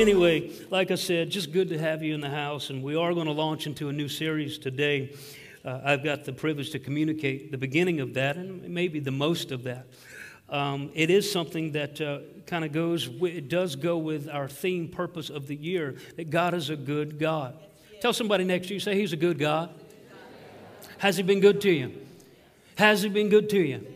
anyway, like I said, just good to have you in the house. And we are going to launch into a new series today. Uh, I've got the privilege to communicate the beginning of that and maybe the most of that. Um, it is something that uh, kind of goes, it does go with our theme purpose of the year that God is a good God. Tell somebody next to you, say, He's a good God. Has He been good to you? Has He been good to you?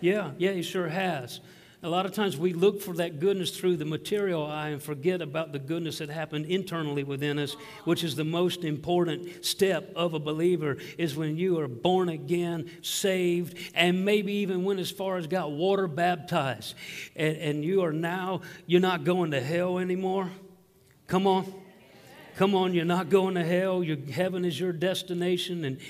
Yeah, yeah, He sure has. A lot of times we look for that goodness through the material eye and forget about the goodness that happened internally within us, which is the most important step of a believer is when you are born again, saved, and maybe even went as far as got water baptized. And, and you are now, you're not going to hell anymore. Come on. Come on, you're not going to hell. Your, heaven is your destination. And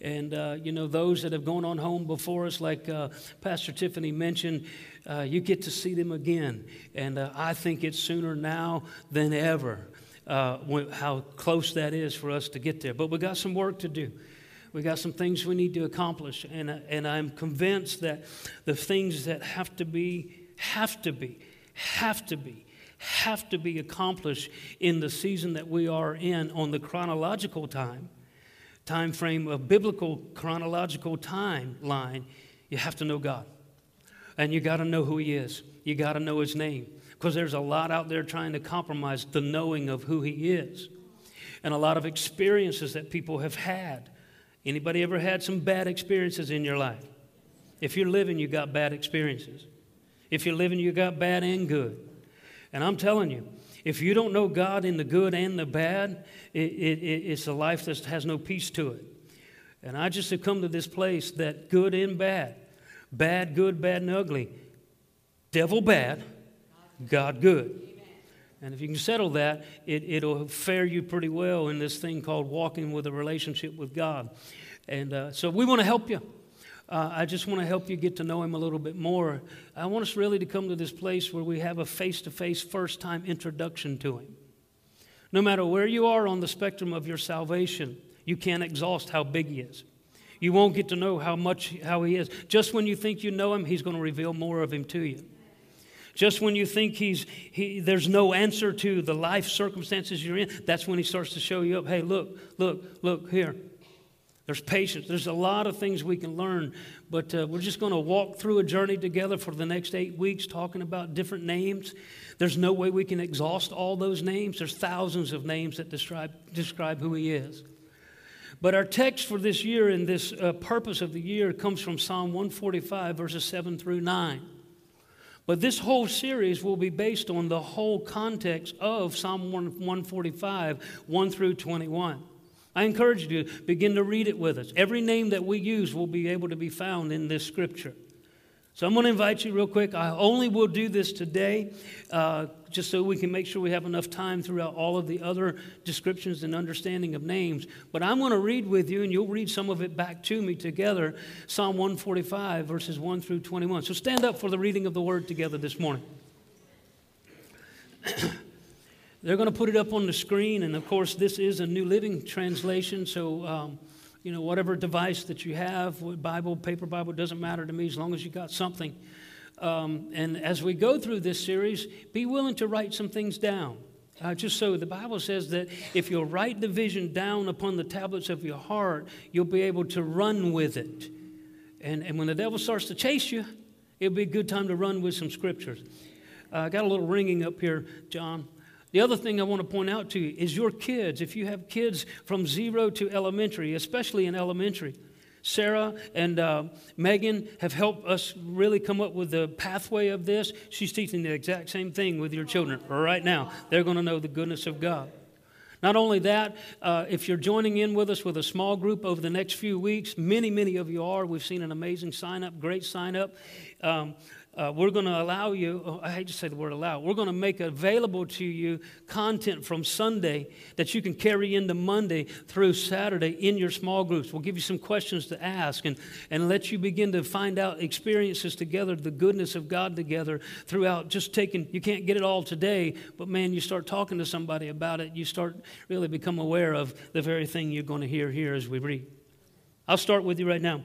and, uh, you know, those that have gone on home before us, like uh, Pastor Tiffany mentioned, uh, you get to see them again. And uh, I think it's sooner now than ever uh, how close that is for us to get there. But we got some work to do. We got some things we need to accomplish. And, uh, and I'm convinced that the things that have to be, have to be, have to be, have to be accomplished in the season that we are in on the chronological time time frame of biblical chronological timeline, you have to know God. And you got to know who He is. You got to know His name. Because there's a lot out there trying to compromise the knowing of who He is. And a lot of experiences that people have had. Anybody ever had some bad experiences in your life? If you're living, you got bad experiences. If you're living, you got bad and good. And I'm telling you, if you don't know God in the good and the bad, it, it, it's a life that has no peace to it. And I just have come to this place that good and bad, bad, good, bad, and ugly, devil bad, God good. And if you can settle that, it, it'll fare you pretty well in this thing called walking with a relationship with God. And uh, so we want to help you. Uh, I just want to help you get to know him a little bit more. I want us really to come to this place where we have a face to face, first time introduction to him. No matter where you are on the spectrum of your salvation, you can't exhaust how big he is. You won't get to know how much how he is. Just when you think you know him, he's going to reveal more of him to you. Just when you think he's, he, there's no answer to the life circumstances you're in, that's when he starts to show you up. Hey, look, look, look here. There's patience. There's a lot of things we can learn, but uh, we're just going to walk through a journey together for the next eight weeks talking about different names. There's no way we can exhaust all those names. There's thousands of names that describe, describe who He is. But our text for this year and this uh, purpose of the year comes from Psalm 145, verses 7 through 9. But this whole series will be based on the whole context of Psalm 145, 1 through 21. I encourage you to begin to read it with us. Every name that we use will be able to be found in this scripture. So I'm going to invite you real quick. I only will do this today uh, just so we can make sure we have enough time throughout all of the other descriptions and understanding of names. But I'm going to read with you, and you'll read some of it back to me together Psalm 145, verses 1 through 21. So stand up for the reading of the word together this morning. They're going to put it up on the screen, and of course, this is a New Living Translation, so um, you know whatever device that you have, Bible, paper Bible, doesn't matter to me as long as you got something. Um, and as we go through this series, be willing to write some things down. Uh, just so the Bible says that if you'll write the vision down upon the tablets of your heart, you'll be able to run with it. And, and when the devil starts to chase you, it'll be a good time to run with some scriptures. Uh, I got a little ringing up here, John. The other thing I want to point out to you is your kids. If you have kids from zero to elementary, especially in elementary, Sarah and uh, Megan have helped us really come up with the pathway of this. She's teaching the exact same thing with your children right now. They're going to know the goodness of God. Not only that, uh, if you're joining in with us with a small group over the next few weeks, many, many of you are. We've seen an amazing sign up, great sign up. Um, uh, we're going to allow you, oh, I hate to say the word allow, we're going to make available to you content from Sunday that you can carry into Monday through Saturday in your small groups. We'll give you some questions to ask and, and let you begin to find out experiences together, the goodness of God together throughout just taking, you can't get it all today, but man, you start talking to somebody about it, you start really become aware of the very thing you're going to hear here as we read. I'll start with you right now.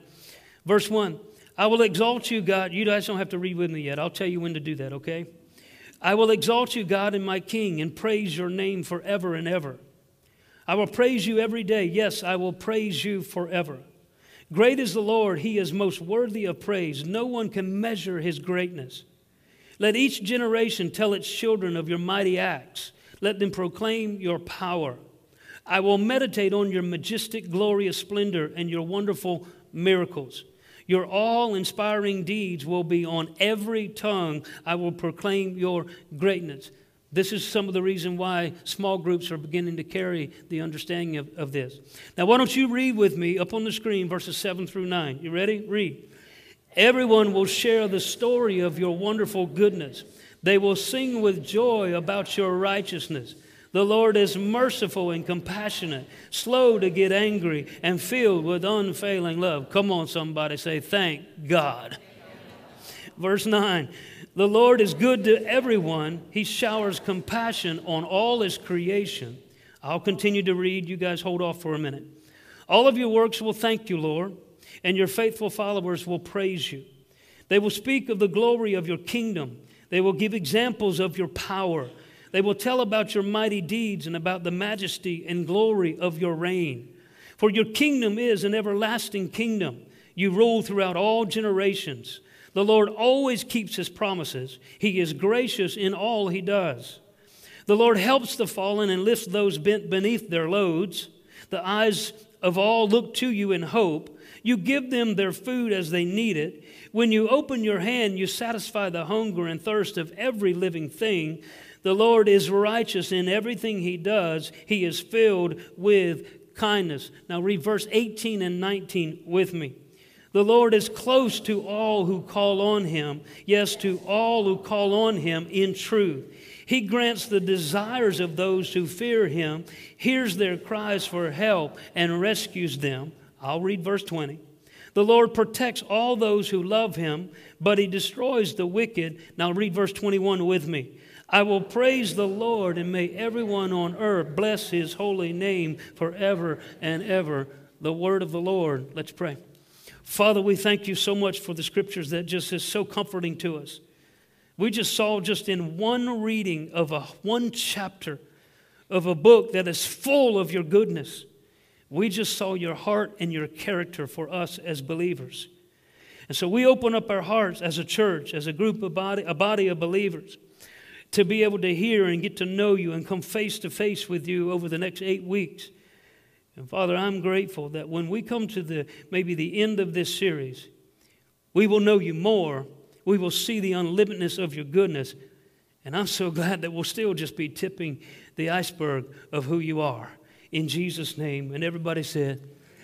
Verse 1. I will exalt you, God. You guys don't have to read with me yet. I'll tell you when to do that, okay? I will exalt you, God and my King, and praise your name forever and ever. I will praise you every day. Yes, I will praise you forever. Great is the Lord, he is most worthy of praise. No one can measure his greatness. Let each generation tell its children of your mighty acts. Let them proclaim your power. I will meditate on your majestic, glorious splendor and your wonderful miracles. Your all inspiring deeds will be on every tongue. I will proclaim your greatness. This is some of the reason why small groups are beginning to carry the understanding of, of this. Now, why don't you read with me up on the screen verses 7 through 9? You ready? Read. Everyone will share the story of your wonderful goodness. They will sing with joy about your righteousness. The Lord is merciful and compassionate, slow to get angry, and filled with unfailing love. Come on, somebody say, Thank God. Verse 9 The Lord is good to everyone, He showers compassion on all His creation. I'll continue to read. You guys hold off for a minute. All of your works will thank you, Lord, and your faithful followers will praise you. They will speak of the glory of your kingdom. They will give examples of your power. They will tell about your mighty deeds and about the majesty and glory of your reign. For your kingdom is an everlasting kingdom. You rule throughout all generations. The Lord always keeps his promises. He is gracious in all he does. The Lord helps the fallen and lifts those bent beneath their loads. The eyes of all look to you in hope. You give them their food as they need it. When you open your hand, you satisfy the hunger and thirst of every living thing. The Lord is righteous in everything he does, he is filled with kindness. Now, read verse 18 and 19 with me. The Lord is close to all who call on him, yes, to all who call on him in truth. He grants the desires of those who fear him, hears their cries for help, and rescues them. I'll read verse 20. The Lord protects all those who love him, but he destroys the wicked. Now read verse 21 with me. I will praise the Lord, and may everyone on earth bless his holy name forever and ever. The word of the Lord. Let's pray. Father, we thank you so much for the scriptures that just is so comforting to us. We just saw just in one reading of a one chapter of a book that is full of your goodness. We just saw your heart and your character for us as believers. And so we open up our hearts as a church, as a group of body, a body of believers to be able to hear and get to know you and come face to face with you over the next eight weeks. And Father, I'm grateful that when we come to the maybe the end of this series, we will know you more. We will see the unlimitedness of your goodness. And I'm so glad that we'll still just be tipping the iceberg of who you are. In Jesus' name. And everybody said,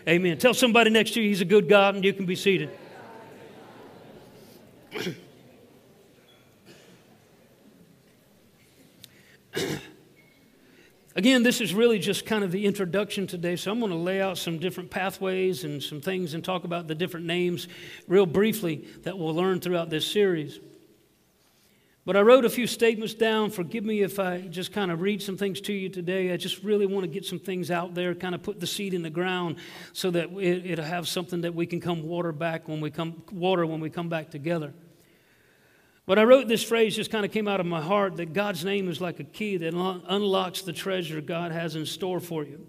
Amen. Tell somebody next to you he's a good God and you can be seated. Again, this is really just kind of the introduction today, so I'm going to lay out some different pathways and some things and talk about the different names real briefly that we'll learn throughout this series. But I wrote a few statements down. Forgive me if I just kind of read some things to you today. I just really want to get some things out there, kind of put the seed in the ground so that it, will have something that we can come water back when we come water when we come back together. But I wrote this phrase, just kind of came out of my heart that God's name is like a key that unlocks the treasure God has in store for you.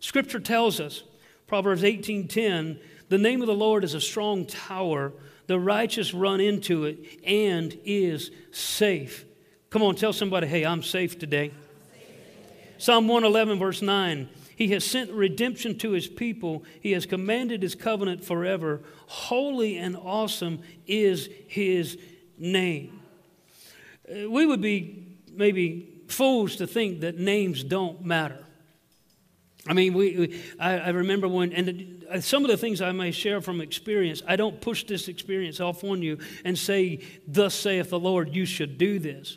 Scripture tells us, Proverbs 18:10, the name of the Lord is a strong tower, the righteous run into it and is safe. Come on, tell somebody, hey, I'm safe today. Psalm 111, verse 9. He has sent redemption to his people. He has commanded his covenant forever. Holy and awesome is his name. Uh, we would be maybe fools to think that names don't matter. I mean, we, we I, I, remember when, and uh, some of the things I may share from experience, I don't push this experience off on you and say, Thus saith the Lord, you should do this.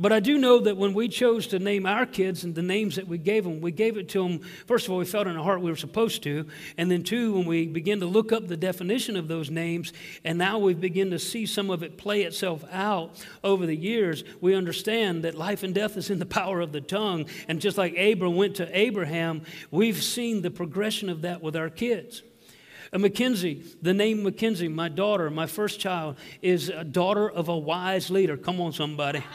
But I do know that when we chose to name our kids and the names that we gave them, we gave it to them, first of all, we felt in our heart we were supposed to. And then, two, when we begin to look up the definition of those names, and now we begin to see some of it play itself out over the years, we understand that life and death is in the power of the tongue. And just like Abram went to Abraham, we've seen the progression of that with our kids. A Mackenzie, the name Mackenzie, my daughter, my first child, is a daughter of a wise leader. Come on, somebody.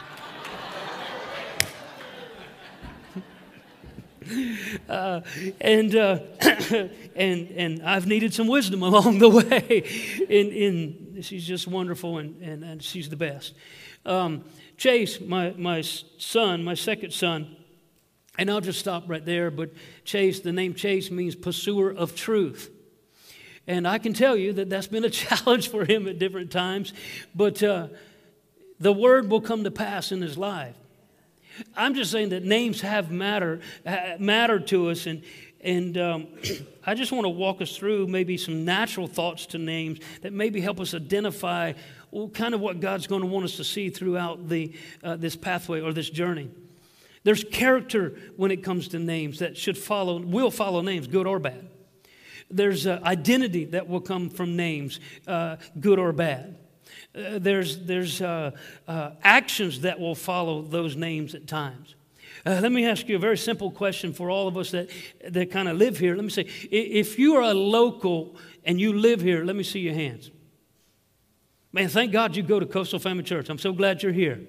Uh, and, uh, and, and I've needed some wisdom along the way. in, in, she's just wonderful and, and, and she's the best. Um, Chase, my, my son, my second son, and I'll just stop right there, but Chase, the name Chase means pursuer of truth. And I can tell you that that's been a challenge for him at different times, but uh, the word will come to pass in his life. I'm just saying that names have matter, matter to us, and, and um, I just want to walk us through maybe some natural thoughts to names that maybe help us identify well, kind of what God's going to want us to see throughout the, uh, this pathway or this journey. There's character when it comes to names that should follow, will follow names, good or bad. There's uh, identity that will come from names, uh, good or bad. Uh, there's there's uh, uh, actions that will follow those names at times. Uh, let me ask you a very simple question for all of us that, that kind of live here. Let me say, if you are a local and you live here, let me see your hands. Man, thank God you go to Coastal Family Church. I'm so glad you're here.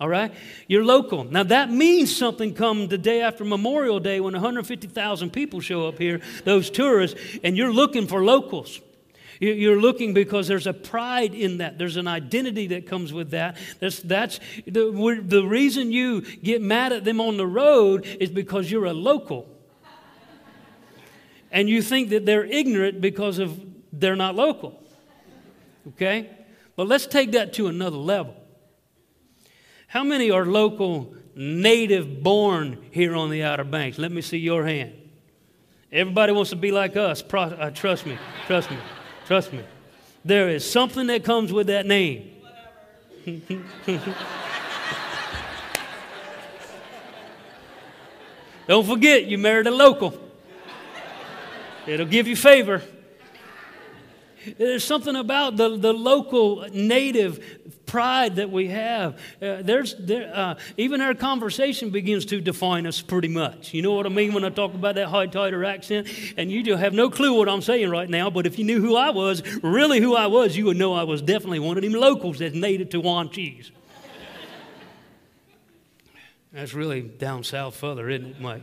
All right? You're local. Now, that means something come the day after Memorial Day when 150,000 people show up here, those tourists, and you're looking for locals. You're looking because there's a pride in that. There's an identity that comes with that. That's, that's the, the reason you get mad at them on the road is because you're a local. and you think that they're ignorant because of they're not local. Okay? But let's take that to another level. How many are local, native born here on the Outer Banks? Let me see your hand. Everybody wants to be like us. Pro- uh, trust me, trust me, trust me. There is something that comes with that name. Don't forget, you married a local. It'll give you favor. There's something about the, the local native pride that we have. Uh, there's, there, uh, even our conversation begins to define us pretty much. You know what I mean when I talk about that hoi toider accent? And you just have no clue what I'm saying right now, but if you knew who I was, really who I was, you would know I was definitely one of them locals that's native to Wanchese. that's really down south further, isn't it, Mike?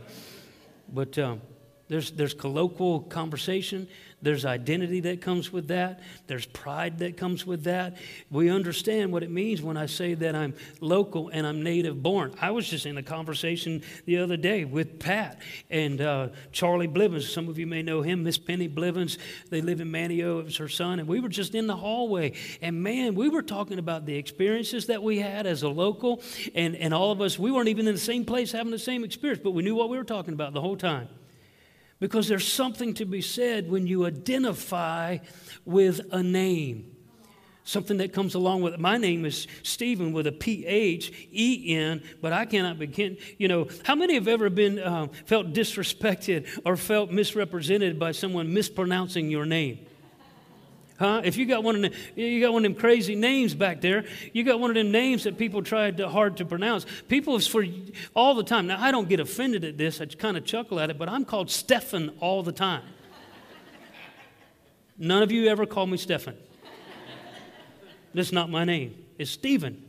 But um, there's, there's colloquial conversation. There's identity that comes with that. There's pride that comes with that. We understand what it means when I say that I'm local and I'm native born. I was just in a conversation the other day with Pat and uh, Charlie Blivens. Some of you may know him, Miss Penny Blivens. They live in Manteo. It was her son. And we were just in the hallway. And man, we were talking about the experiences that we had as a local. And, and all of us, we weren't even in the same place having the same experience, but we knew what we were talking about the whole time. Because there's something to be said when you identify with a name. Something that comes along with it. My name is Stephen with a P H E N, but I cannot begin. You know, how many have ever been um, felt disrespected or felt misrepresented by someone mispronouncing your name? Huh? If you got one of them, you got one of them crazy names back there, you got one of them names that people tried to, hard to pronounce. People for all the time. Now I don't get offended at this. I kind of chuckle at it, but I'm called Stefan all the time. None of you ever call me Stefan. That's not my name. It's Stephen.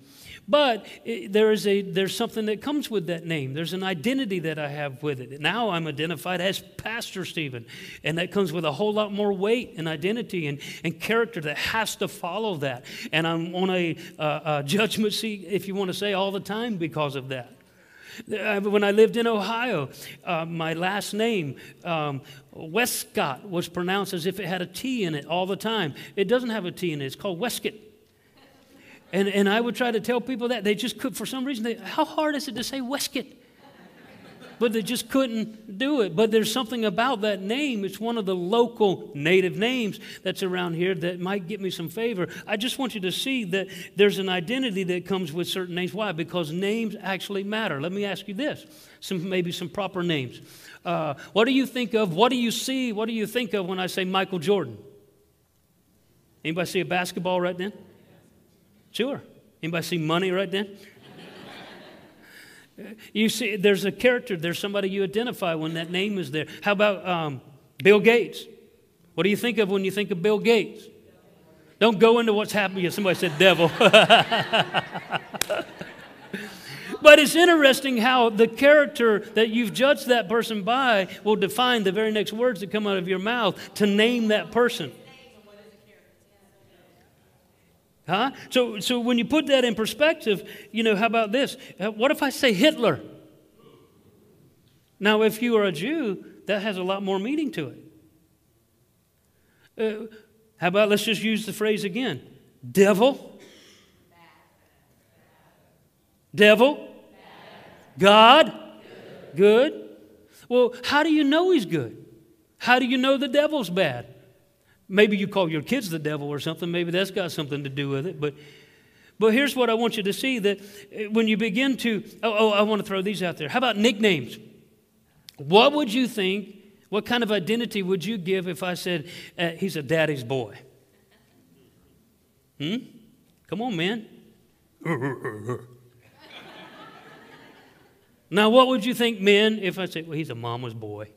But it, there is a, there's something that comes with that name. There's an identity that I have with it. Now I'm identified as Pastor Stephen. And that comes with a whole lot more weight and identity and, and character that has to follow that. And I'm on a, uh, a judgment seat, if you want to say, all the time because of that. Uh, when I lived in Ohio, uh, my last name, um, Westcott, was pronounced as if it had a T in it all the time. It doesn't have a T in it, it's called Westcott. And, and I would try to tell people that. They just could, for some reason, they, how hard is it to say Westcott? But they just couldn't do it. But there's something about that name. It's one of the local native names that's around here that might get me some favor. I just want you to see that there's an identity that comes with certain names. Why? Because names actually matter. Let me ask you this some, maybe some proper names. Uh, what do you think of? What do you see? What do you think of when I say Michael Jordan? Anybody see a basketball right then? Sure. Anybody see money right then? you see, there's a character, there's somebody you identify when that name is there. How about um, Bill Gates? What do you think of when you think of Bill Gates? Don't go into what's happening. Somebody said devil. but But it's interesting how the character that you've judged that person by will define the very next words that come out of your mouth to name that person. Huh? So, so when you put that in perspective, you know, how about this? Uh, what if I say Hitler? Now, if you are a Jew, that has a lot more meaning to it. Uh, how about let's just use the phrase again devil, devil, God, good. Well, how do you know he's good? How do you know the devil's bad? Maybe you call your kids the devil or something. Maybe that's got something to do with it. But, but here's what I want you to see that uh, when you begin to, oh, oh, I want to throw these out there. How about nicknames? What would you think? What kind of identity would you give if I said uh, he's a daddy's boy? Hmm? Come on, man. now, what would you think, men, if I said, well, he's a mama's boy?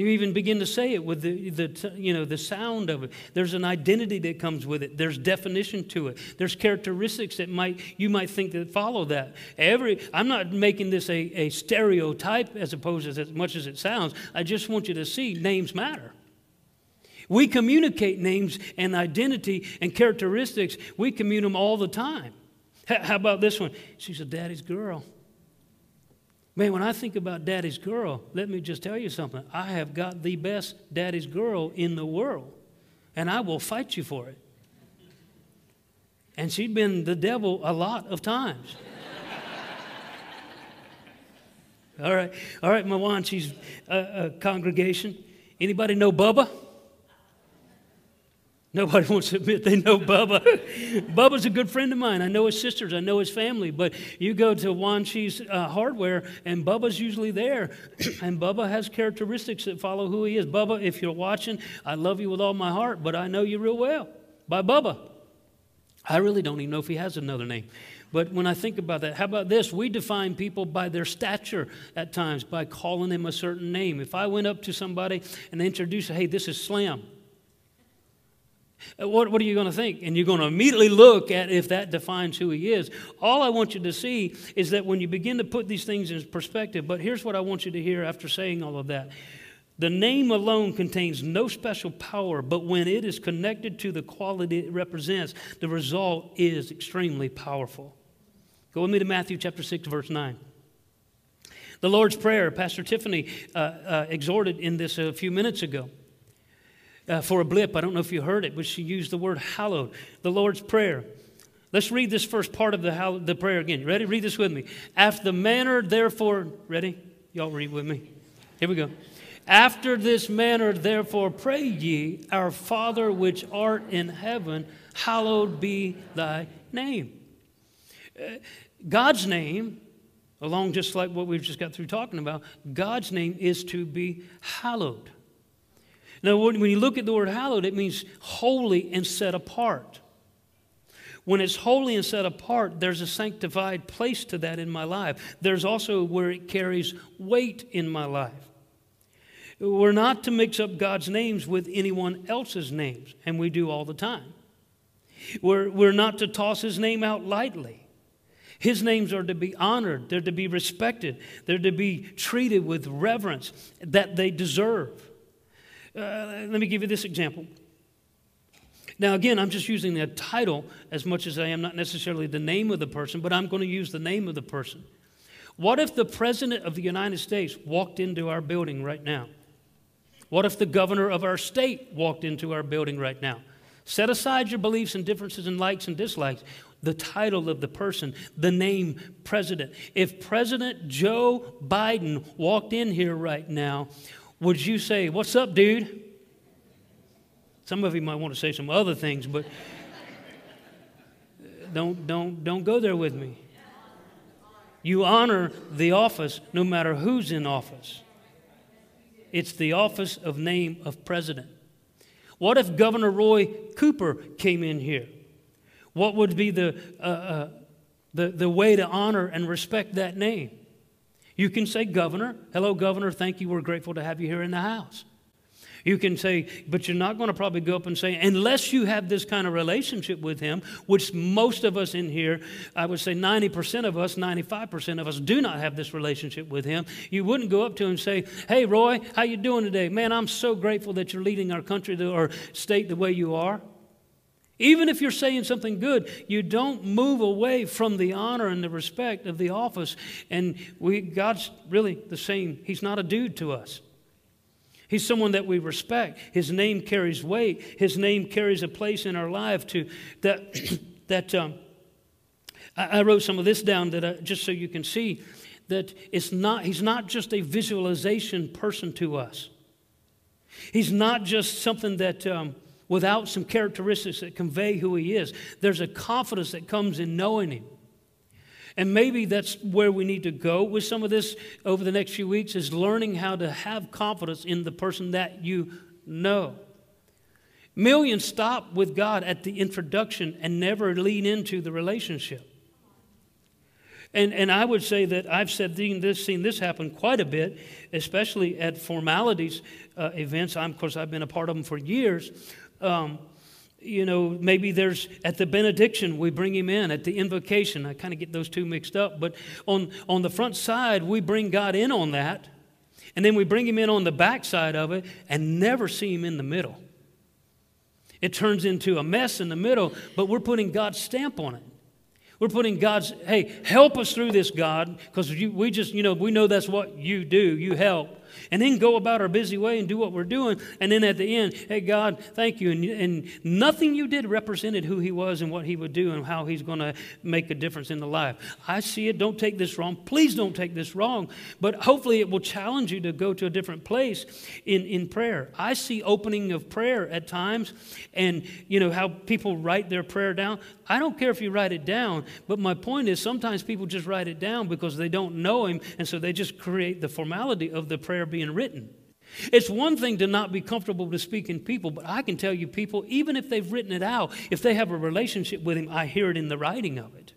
You even begin to say it with the, the, you know, the sound of it. There's an identity that comes with it. There's definition to it. There's characteristics that might, you might think that follow that. Every, I'm not making this a, a stereotype as opposed to as much as it sounds. I just want you to see names matter. We communicate names and identity and characteristics. We commune them all the time. How about this one? She's a daddy's girl. Man, when I think about daddy's girl, let me just tell you something. I have got the best daddy's girl in the world, and I will fight you for it. And she'd been the devil a lot of times. all right, all right, Mawan, she's a, a congregation. Anybody know Bubba? Nobody wants to admit they know Bubba. Bubba's a good friend of mine. I know his sisters, I know his family. But you go to Wanchese uh, hardware, and Bubba's usually there. and Bubba has characteristics that follow who he is. Bubba, if you're watching, I love you with all my heart, but I know you real well by Bubba. I really don't even know if he has another name. But when I think about that, how about this? We define people by their stature at times, by calling them a certain name. If I went up to somebody and introduced, hey, this is Slam. Uh, what, what are you going to think? And you're going to immediately look at if that defines who he is. All I want you to see is that when you begin to put these things in perspective, but here's what I want you to hear after saying all of that. The name alone contains no special power, but when it is connected to the quality it represents, the result is extremely powerful. Go with me to Matthew chapter 6, verse 9. The Lord's Prayer, Pastor Tiffany uh, uh, exhorted in this a few minutes ago uh, for a blip. I don't know if you heard it, but she used the word hallowed, the Lord's Prayer. Let's read this first part of the, the prayer again. Ready? Read this with me. After the manner, therefore, ready? Y'all read with me. Here we go. After this manner, therefore, pray ye, Our Father which art in heaven, hallowed be thy name. Uh, God's name, along just like what we've just got through talking about, God's name is to be hallowed. Now, when you look at the word hallowed, it means holy and set apart. When it's holy and set apart, there's a sanctified place to that in my life. There's also where it carries weight in my life. We're not to mix up God's names with anyone else's names, and we do all the time. We're, we're not to toss his name out lightly. His names are to be honored, they're to be respected, they're to be treated with reverence that they deserve. Uh, let me give you this example. Now, again, I'm just using the title as much as I am not necessarily the name of the person, but I'm going to use the name of the person. What if the President of the United States walked into our building right now? What if the governor of our state walked into our building right now? Set aside your beliefs and differences and likes and dislikes. The title of the person, the name president. If President Joe Biden walked in here right now, would you say, What's up, dude? Some of you might want to say some other things, but don't, don't, don't go there with me. You honor the office no matter who's in office. It's the office of name of president. What if Governor Roy Cooper came in here? What would be the, uh, uh, the, the way to honor and respect that name? You can say, Governor, hello, Governor, thank you. We're grateful to have you here in the house. You can say, but you're not going to probably go up and say, unless you have this kind of relationship with him, which most of us in here, I would say 90% of us, 95% of us do not have this relationship with him. You wouldn't go up to him and say, hey, Roy, how you doing today? Man, I'm so grateful that you're leading our country or state the way you are. Even if you're saying something good, you don't move away from the honor and the respect of the office. And we, God's really the same. He's not a dude to us. He's someone that we respect. His name carries weight. His name carries a place in our life to that that um, I, I, wrote some of this down that I, just so you can see that it's not he's not just a visualization person to us. He's not just something that um, without some characteristics that convey who he is. There's a confidence that comes in knowing him. And maybe that's where we need to go with some of this over the next few weeks is learning how to have confidence in the person that you know. Millions stop with God at the introduction and never lean into the relationship. And, and I would say that I've said this, seen this happen quite a bit, especially at formalities uh, events. I'm, of course, I've been a part of them for years. Um, you know, maybe there's at the benediction, we bring him in. At the invocation, I kind of get those two mixed up. But on, on the front side, we bring God in on that. And then we bring him in on the back side of it and never see him in the middle. It turns into a mess in the middle, but we're putting God's stamp on it. We're putting God's, hey, help us through this, God, because we just, you know, we know that's what you do. You help and then go about our busy way and do what we're doing. And then at the end, hey, God, thank you. And, and nothing you did represented who He was and what He would do and how He's going to make a difference in the life. I see it. Don't take this wrong. Please don't take this wrong. But hopefully it will challenge you to go to a different place in, in prayer. I see opening of prayer at times and, you know, how people write their prayer down. I don't care if you write it down, but my point is sometimes people just write it down because they don't know Him, and so they just create the formality of the prayer being written. It's one thing to not be comfortable to speak in people, but I can tell you, people, even if they've written it out, if they have a relationship with Him, I hear it in the writing of it.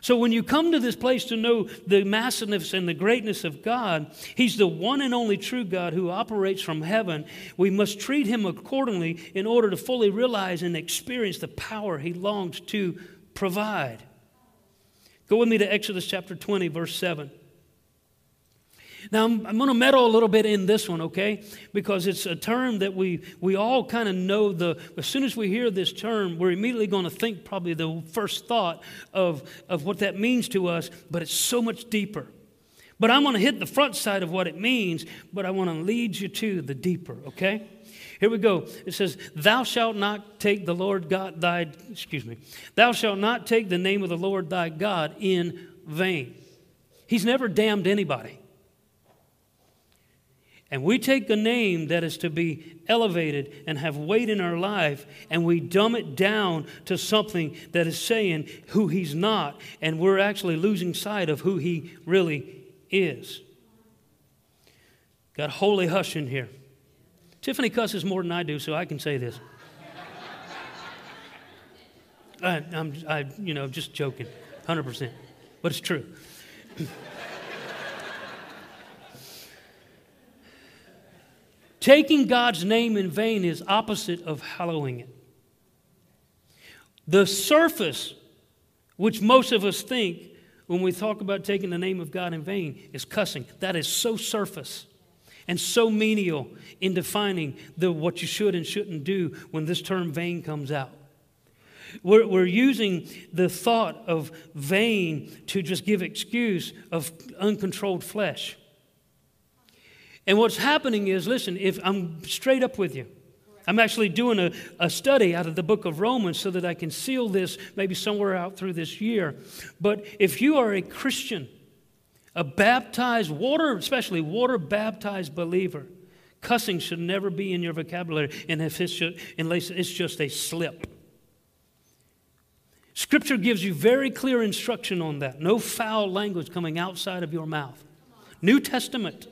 So when you come to this place to know the massiveness and the greatness of God, He's the one and only true God who operates from heaven. We must treat Him accordingly in order to fully realize and experience the power He longs to provide. Go with me to Exodus chapter 20, verse 7. Now, I'm, I'm going to meddle a little bit in this one, okay? Because it's a term that we, we all kind of know. The, as soon as we hear this term, we're immediately going to think probably the first thought of, of what that means to us, but it's so much deeper. But I'm going to hit the front side of what it means, but I want to lead you to the deeper, okay? Here we go. It says, Thou shalt not take the Lord God thy, excuse me, thou shalt not take the name of the Lord thy God in vain. He's never damned anybody. And we take a name that is to be elevated and have weight in our life, and we dumb it down to something that is saying who he's not, and we're actually losing sight of who he really is. Got holy hush in here. Tiffany cusses more than I do, so I can say this. I, am I, you know, just joking, 100%, but it's true. Taking God's name in vain is opposite of hallowing it. The surface, which most of us think when we talk about taking the name of God in vain, is cussing. That is so surface and so menial in defining the, what you should and shouldn't do when this term vain comes out. We're, we're using the thought of vain to just give excuse of uncontrolled flesh. And what's happening is, listen, if I'm straight up with you, I'm actually doing a, a study out of the book of Romans so that I can seal this maybe somewhere out through this year. But if you are a Christian, a baptized, water, especially water baptized believer, cussing should never be in your vocabulary and if it's just, unless it's just a slip. Scripture gives you very clear instruction on that. No foul language coming outside of your mouth. New Testament.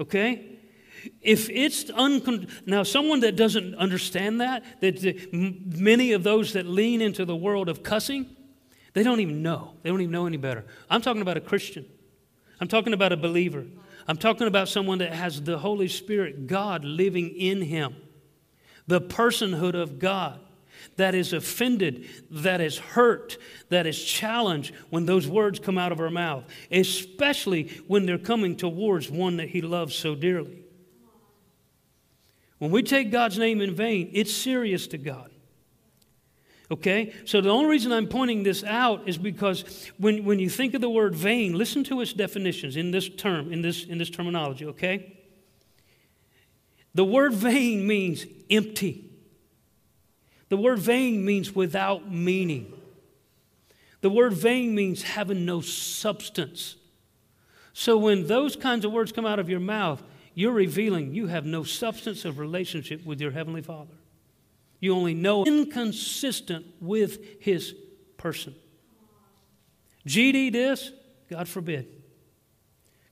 Okay? If it's uncon- now someone that doesn't understand that, that many of those that lean into the world of cussing, they don't even know. They don't even know any better. I'm talking about a Christian. I'm talking about a believer. I'm talking about someone that has the Holy Spirit, God, living in him, the personhood of God that is offended, that is hurt, that is challenged when those words come out of our mouth, especially when they're coming towards one that he loves so dearly. When we take God's name in vain, it's serious to God. Okay? So the only reason I'm pointing this out is because when, when you think of the word vain, listen to its definitions in this term, in this, in this terminology, okay? The word vain means empty. The word vain means without meaning. The word vain means having no substance. So when those kinds of words come out of your mouth, you're revealing you have no substance of relationship with your Heavenly Father. You only know inconsistent with His person. GD this, God forbid.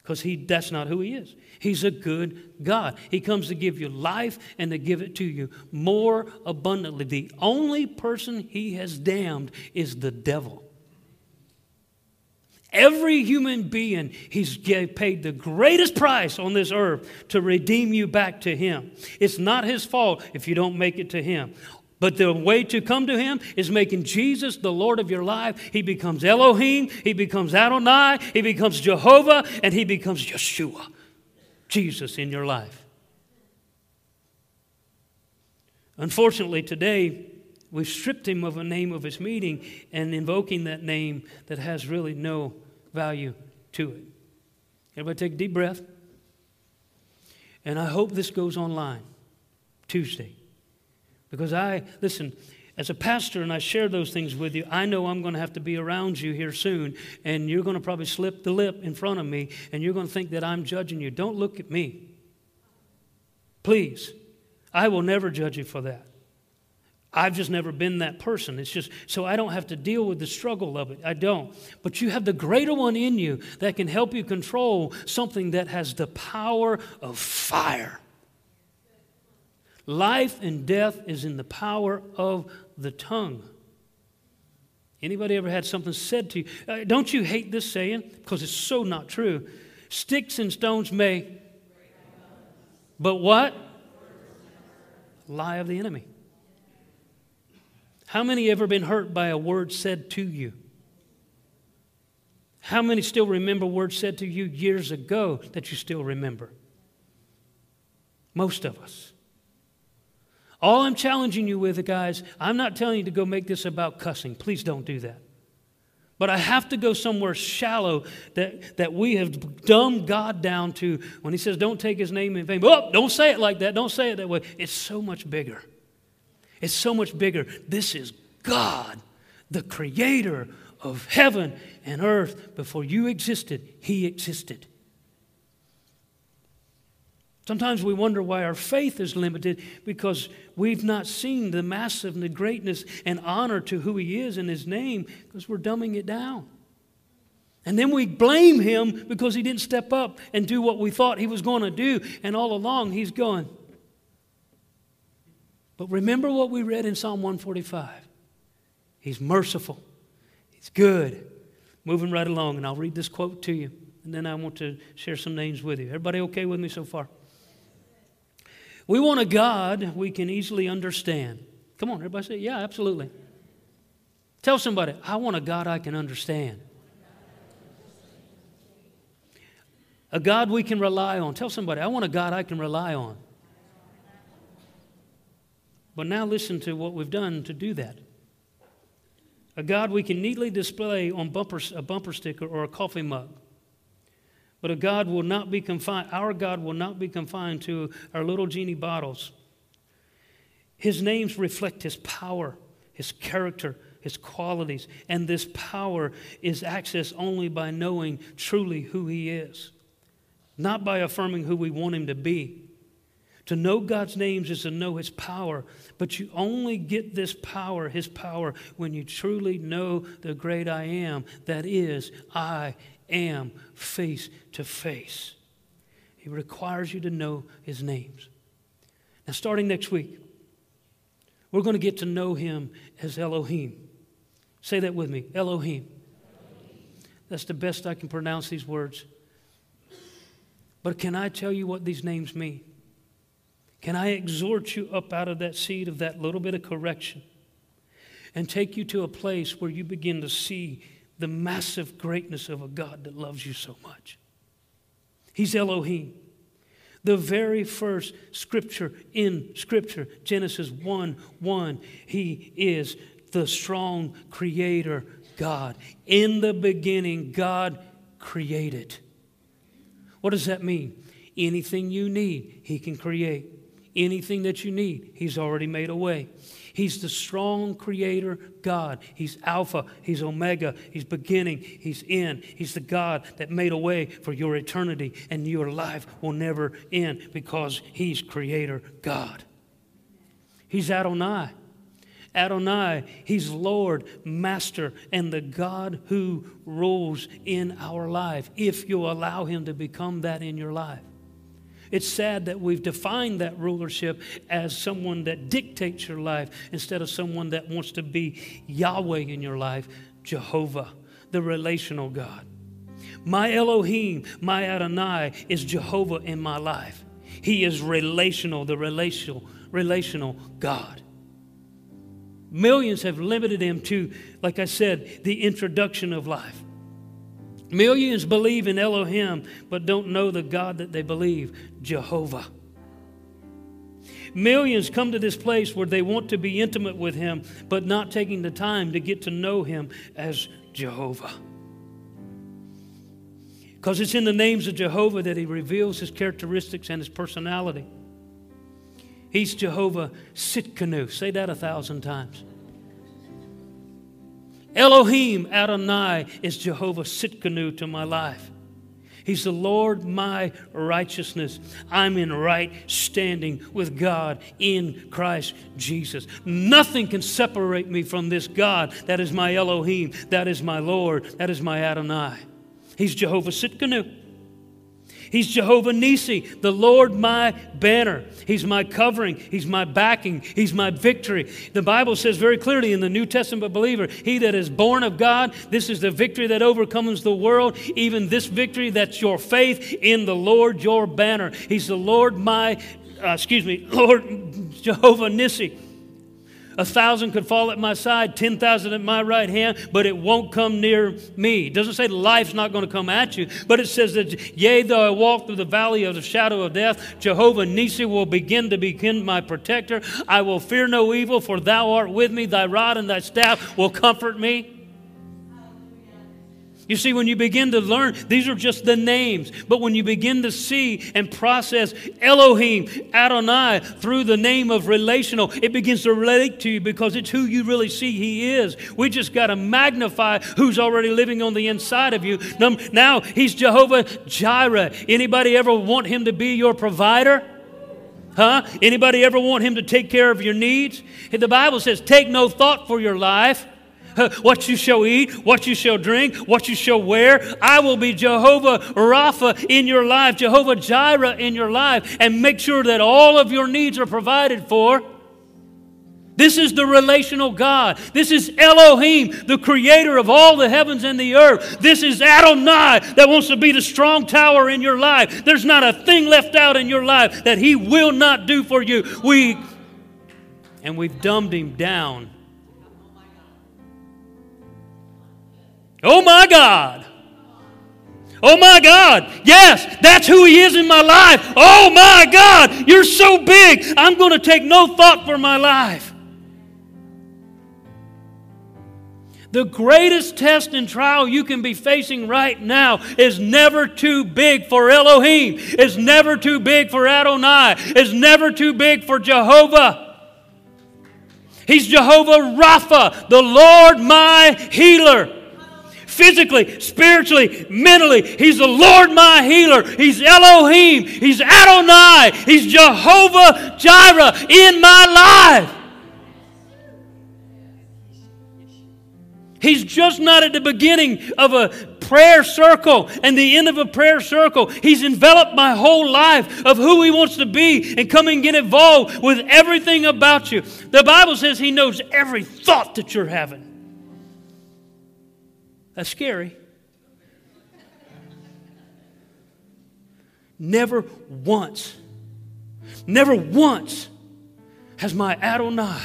Because he that's not who he is. He's a good God. He comes to give you life and to give it to you more abundantly. The only person he has damned is the devil. Every human being, he's paid the greatest price on this earth to redeem you back to him. It's not his fault if you don't make it to him. But the way to come to him is making Jesus the Lord of your life. He becomes Elohim, he becomes Adonai, he becomes Jehovah, and he becomes Yeshua, Jesus in your life. Unfortunately, today, we've stripped him of a name of his meaning and invoking that name that has really no value to it. Everybody take a deep breath. And I hope this goes online Tuesday. Because I, listen, as a pastor and I share those things with you, I know I'm going to have to be around you here soon, and you're going to probably slip the lip in front of me, and you're going to think that I'm judging you. Don't look at me. Please. I will never judge you for that. I've just never been that person. It's just so I don't have to deal with the struggle of it. I don't. But you have the greater one in you that can help you control something that has the power of fire. Life and death is in the power of the tongue. Anybody ever had something said to you? Uh, don't you hate this saying? Because it's so not true. Sticks and stones may, but what? Lie of the enemy. How many ever been hurt by a word said to you? How many still remember words said to you years ago that you still remember? Most of us. All I'm challenging you with, guys, I'm not telling you to go make this about cussing. Please don't do that. But I have to go somewhere shallow that, that we have dumbed God down to when He says, don't take His name in vain. Oh, don't say it like that. Don't say it that way. It's so much bigger. It's so much bigger. This is God, the creator of heaven and earth. Before you existed, He existed. Sometimes we wonder why our faith is limited because we've not seen the massive and the greatness and honor to who He is in His name because we're dumbing it down. And then we blame Him because He didn't step up and do what we thought He was going to do. And all along, He's going, but remember what we read in Psalm 145 He's merciful, He's good. Moving right along, and I'll read this quote to you, and then I want to share some names with you. Everybody okay with me so far? We want a God we can easily understand. Come on, everybody say, Yeah, absolutely. Tell somebody, I want a God I can understand. A God we can rely on. Tell somebody, I want a God I can rely on. But now listen to what we've done to do that. A God we can neatly display on bumper, a bumper sticker or a coffee mug. But a God will not be confined, our God will not be confined to our little genie bottles. His names reflect his power, his character, his qualities, and this power is accessed only by knowing truly who he is, not by affirming who we want him to be. To know God's names is to know His power, but you only get this power, His power, when you truly know the great I am. That is, I am face to face. He requires you to know His names. Now, starting next week, we're going to get to know Him as Elohim. Say that with me Elohim. That's the best I can pronounce these words. But can I tell you what these names mean? Can I exhort you up out of that seed of that little bit of correction and take you to a place where you begin to see the massive greatness of a God that loves you so much? He's Elohim. The very first scripture in Scripture, Genesis 1 1, He is the strong creator God. In the beginning, God created. What does that mean? Anything you need, He can create. Anything that you need, He's already made a way. He's the strong creator God. He's Alpha, He's Omega, He's beginning, He's end. He's the God that made a way for your eternity, and your life will never end because He's creator God. He's Adonai. Adonai, He's Lord, Master, and the God who rules in our life if you allow Him to become that in your life. It's sad that we've defined that rulership as someone that dictates your life instead of someone that wants to be Yahweh in your life, Jehovah, the relational God. My Elohim, my Adonai, is Jehovah in my life. He is relational, the relational, relational God. Millions have limited him to, like I said, the introduction of life. Millions believe in Elohim, but don't know the God that they believe, Jehovah. Millions come to this place where they want to be intimate with Him, but not taking the time to get to know Him as Jehovah. Because it's in the names of Jehovah that He reveals His characteristics and His personality. He's Jehovah Tsidkenu. Say that a thousand times. Elohim Adonai is Jehovah Tsidkenu to my life. He's the Lord my righteousness. I'm in right standing with God in Christ Jesus. Nothing can separate me from this God. That is my Elohim. That is my Lord. That is my Adonai. He's Jehovah Tsidkenu. He's Jehovah Nisi, the Lord my banner. He's my covering. He's my backing. He's my victory. The Bible says very clearly in the New Testament believer, he that is born of God, this is the victory that overcomes the world. Even this victory, that's your faith in the Lord, your banner. He's the Lord my, uh, excuse me, Lord Jehovah Nisi. A thousand could fall at my side, 10,000 at my right hand, but it won't come near me. It doesn't say life's not going to come at you, but it says that, yea, though I walk through the valley of the shadow of death, Jehovah Nisi will begin to begin my protector. I will fear no evil, for thou art with me. Thy rod and thy staff will comfort me. You see, when you begin to learn, these are just the names. But when you begin to see and process Elohim, Adonai, through the name of relational, it begins to relate to you because it's who you really see He is. We just got to magnify who's already living on the inside of you. Now, He's Jehovah Jireh. Anybody ever want Him to be your provider? Huh? Anybody ever want Him to take care of your needs? The Bible says, take no thought for your life what you shall eat, what you shall drink, what you shall wear. I will be Jehovah Rapha in your life, Jehovah Jireh in your life, and make sure that all of your needs are provided for. This is the relational God. This is Elohim, the creator of all the heavens and the earth. This is Adonai that wants to be the strong tower in your life. There's not a thing left out in your life that he will not do for you. We and we've dumbed him down Oh my God. Oh my God. Yes, that's who He is in my life. Oh my God. You're so big. I'm going to take no thought for my life. The greatest test and trial you can be facing right now is never too big for Elohim. is never too big for Adonai. is never too big for Jehovah. He's Jehovah Rapha, the Lord my healer physically, spiritually, mentally. He's the Lord my healer. He's Elohim. He's Adonai. He's Jehovah Jireh in my life. He's just not at the beginning of a prayer circle and the end of a prayer circle. He's enveloped my whole life of who He wants to be and come and get involved with everything about you. The Bible says He knows every thought that you're having. That's scary. never once, never once has my Adonai,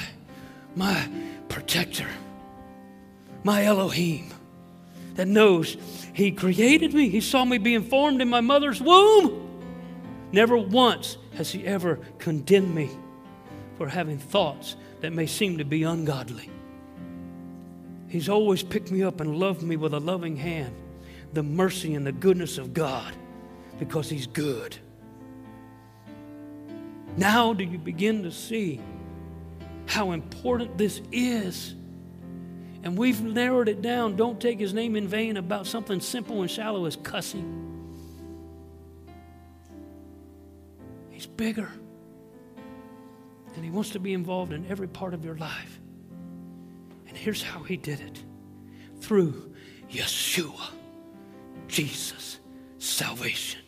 my protector, my Elohim, that knows He created me, He saw me being formed in my mother's womb. Never once has He ever condemned me for having thoughts that may seem to be ungodly. He's always picked me up and loved me with a loving hand, the mercy and the goodness of God, because He's good. Now, do you begin to see how important this is? And we've narrowed it down. Don't take His name in vain about something simple and shallow as cussing. He's bigger. And He wants to be involved in every part of your life. And here's how He did it through Yeshua, Jesus, salvation.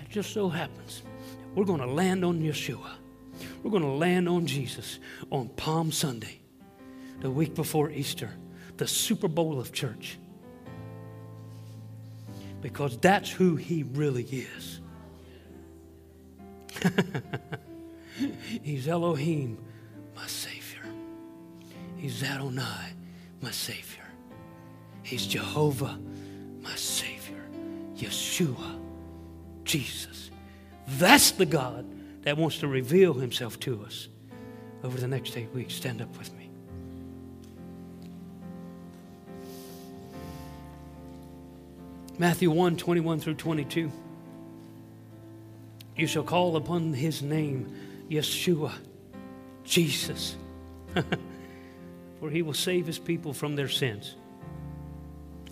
It just so happens we're going to land on Yeshua. We're going to land on Jesus on Palm Sunday, the week before Easter, the Super Bowl of church. Because that's who He really is. He's Elohim, my Savior. He's Adonai, my Savior. He's Jehovah, my Savior. Yeshua, Jesus. That's the God that wants to reveal Himself to us over the next eight weeks. Stand up with me. Matthew 1 21 through 22. You shall call upon his name, Yeshua, Jesus, for he will save his people from their sins.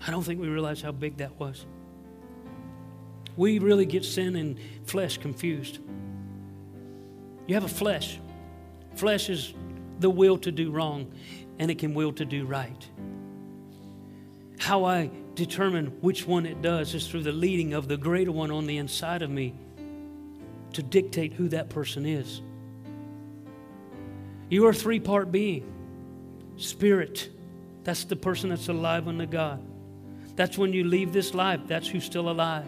I don't think we realize how big that was. We really get sin and flesh confused. You have a flesh. Flesh is the will to do wrong, and it can will to do right. How I determine which one it does is through the leading of the greater one on the inside of me to dictate who that person is. You are a three part being spirit, that's the person that's alive unto God. That's when you leave this life, that's who's still alive.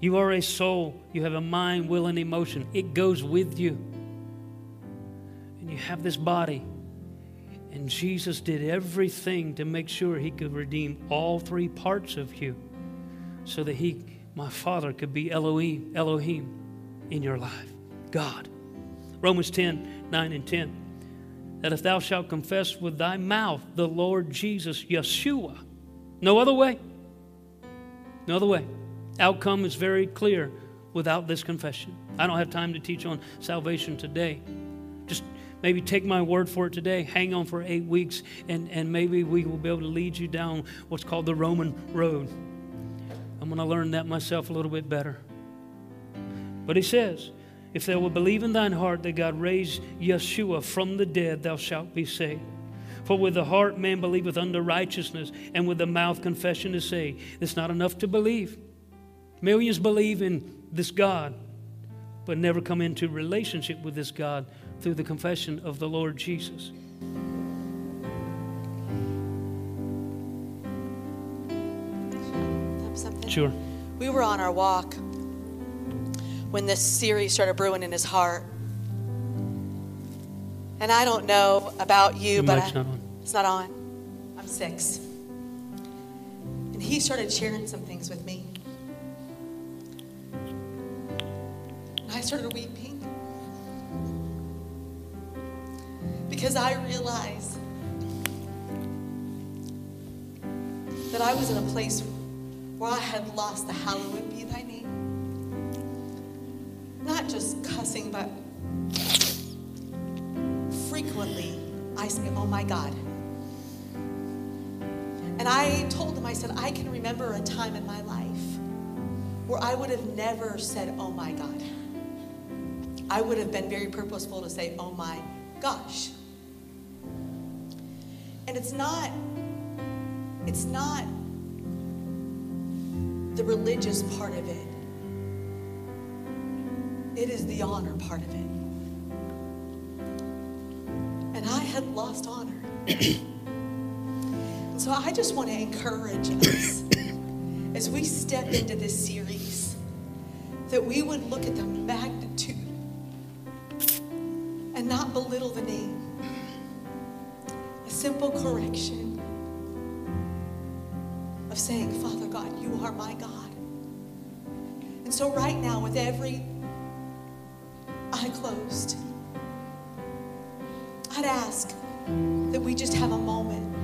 You are a soul, you have a mind, will, and emotion. It goes with you. And you have this body. And Jesus did everything to make sure he could redeem all three parts of you so that he, my Father, could be Elohim, Elohim in your life. God. Romans 10 9 and 10. That if thou shalt confess with thy mouth the Lord Jesus, Yeshua, no other way, no other way. Outcome is very clear without this confession. I don't have time to teach on salvation today. Just maybe take my word for it today, hang on for eight weeks, and, and maybe we will be able to lead you down what's called the Roman road. I'm going to learn that myself a little bit better. But he says, If thou wilt believe in thine heart that God raised Yeshua from the dead, thou shalt be saved. For with the heart man believeth unto righteousness, and with the mouth confession is saved. It's not enough to believe. Millions believe in this God, but never come into relationship with this God through the confession of the Lord Jesus. Sure. We were on our walk when this series started brewing in his heart. And I don't know about you, but I- not it's not on. I'm six. And he started sharing some things with me. And I started weeping. Because I realized that I was in a place where I had lost the hallowed be thy name. Not just cussing, but frequently I say, oh my God. And I told him, I said, I can remember a time in my life where I would have never said, oh my God. I would have been very purposeful to say, oh my gosh. And it's not, it's not the religious part of it. It is the honor part of it. And I had lost honor. so I just want to encourage us as we step into this series, that we would look at the magnitude and not belittle the name. A simple correction of saying, Father God, you are my God. And so, right now, with every eye closed, I'd ask that we just have a moment,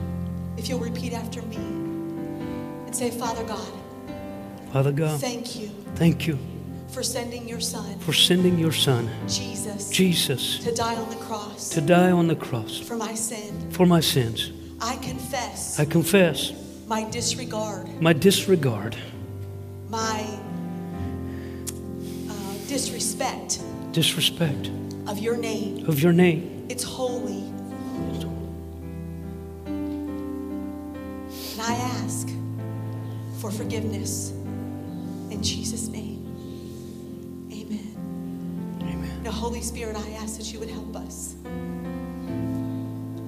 if you'll repeat after me, and say, Father God, Father God, thank you thank you for sending your Son, for sending your Son, Jesus, Jesus, to die on the cross to die on the cross for my sin. for my sins. I confess I confess my disregard, my disregard, my uh, disrespect disrespect of your name. of your name. It's holy. And I ask for forgiveness in Jesus' name. Amen. Amen. Now, Holy Spirit, I ask that you would help us.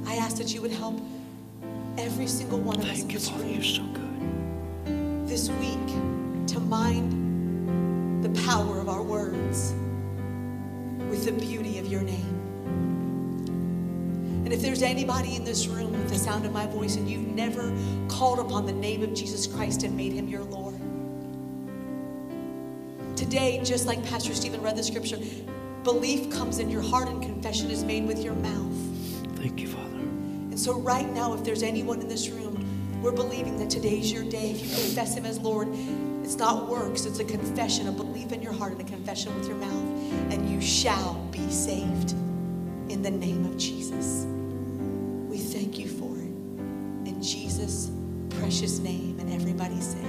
I ask that you would help every single one of us Thank you, this Father. You're so good. this week to mind the power of our the beauty of your name. And if there's anybody in this room with the sound of my voice and you've never called upon the name of Jesus Christ and made him your Lord, today, just like Pastor Stephen read the scripture, belief comes in your heart and confession is made with your mouth. Thank you, Father. And so, right now, if there's anyone in this room, we're believing that today's your day. If you confess Him as Lord, it's not works, it's a confession, a belief in your heart, and a confession with your mouth. And you shall be saved in the name of Jesus. We thank you for it. In Jesus' precious name. And everybody said,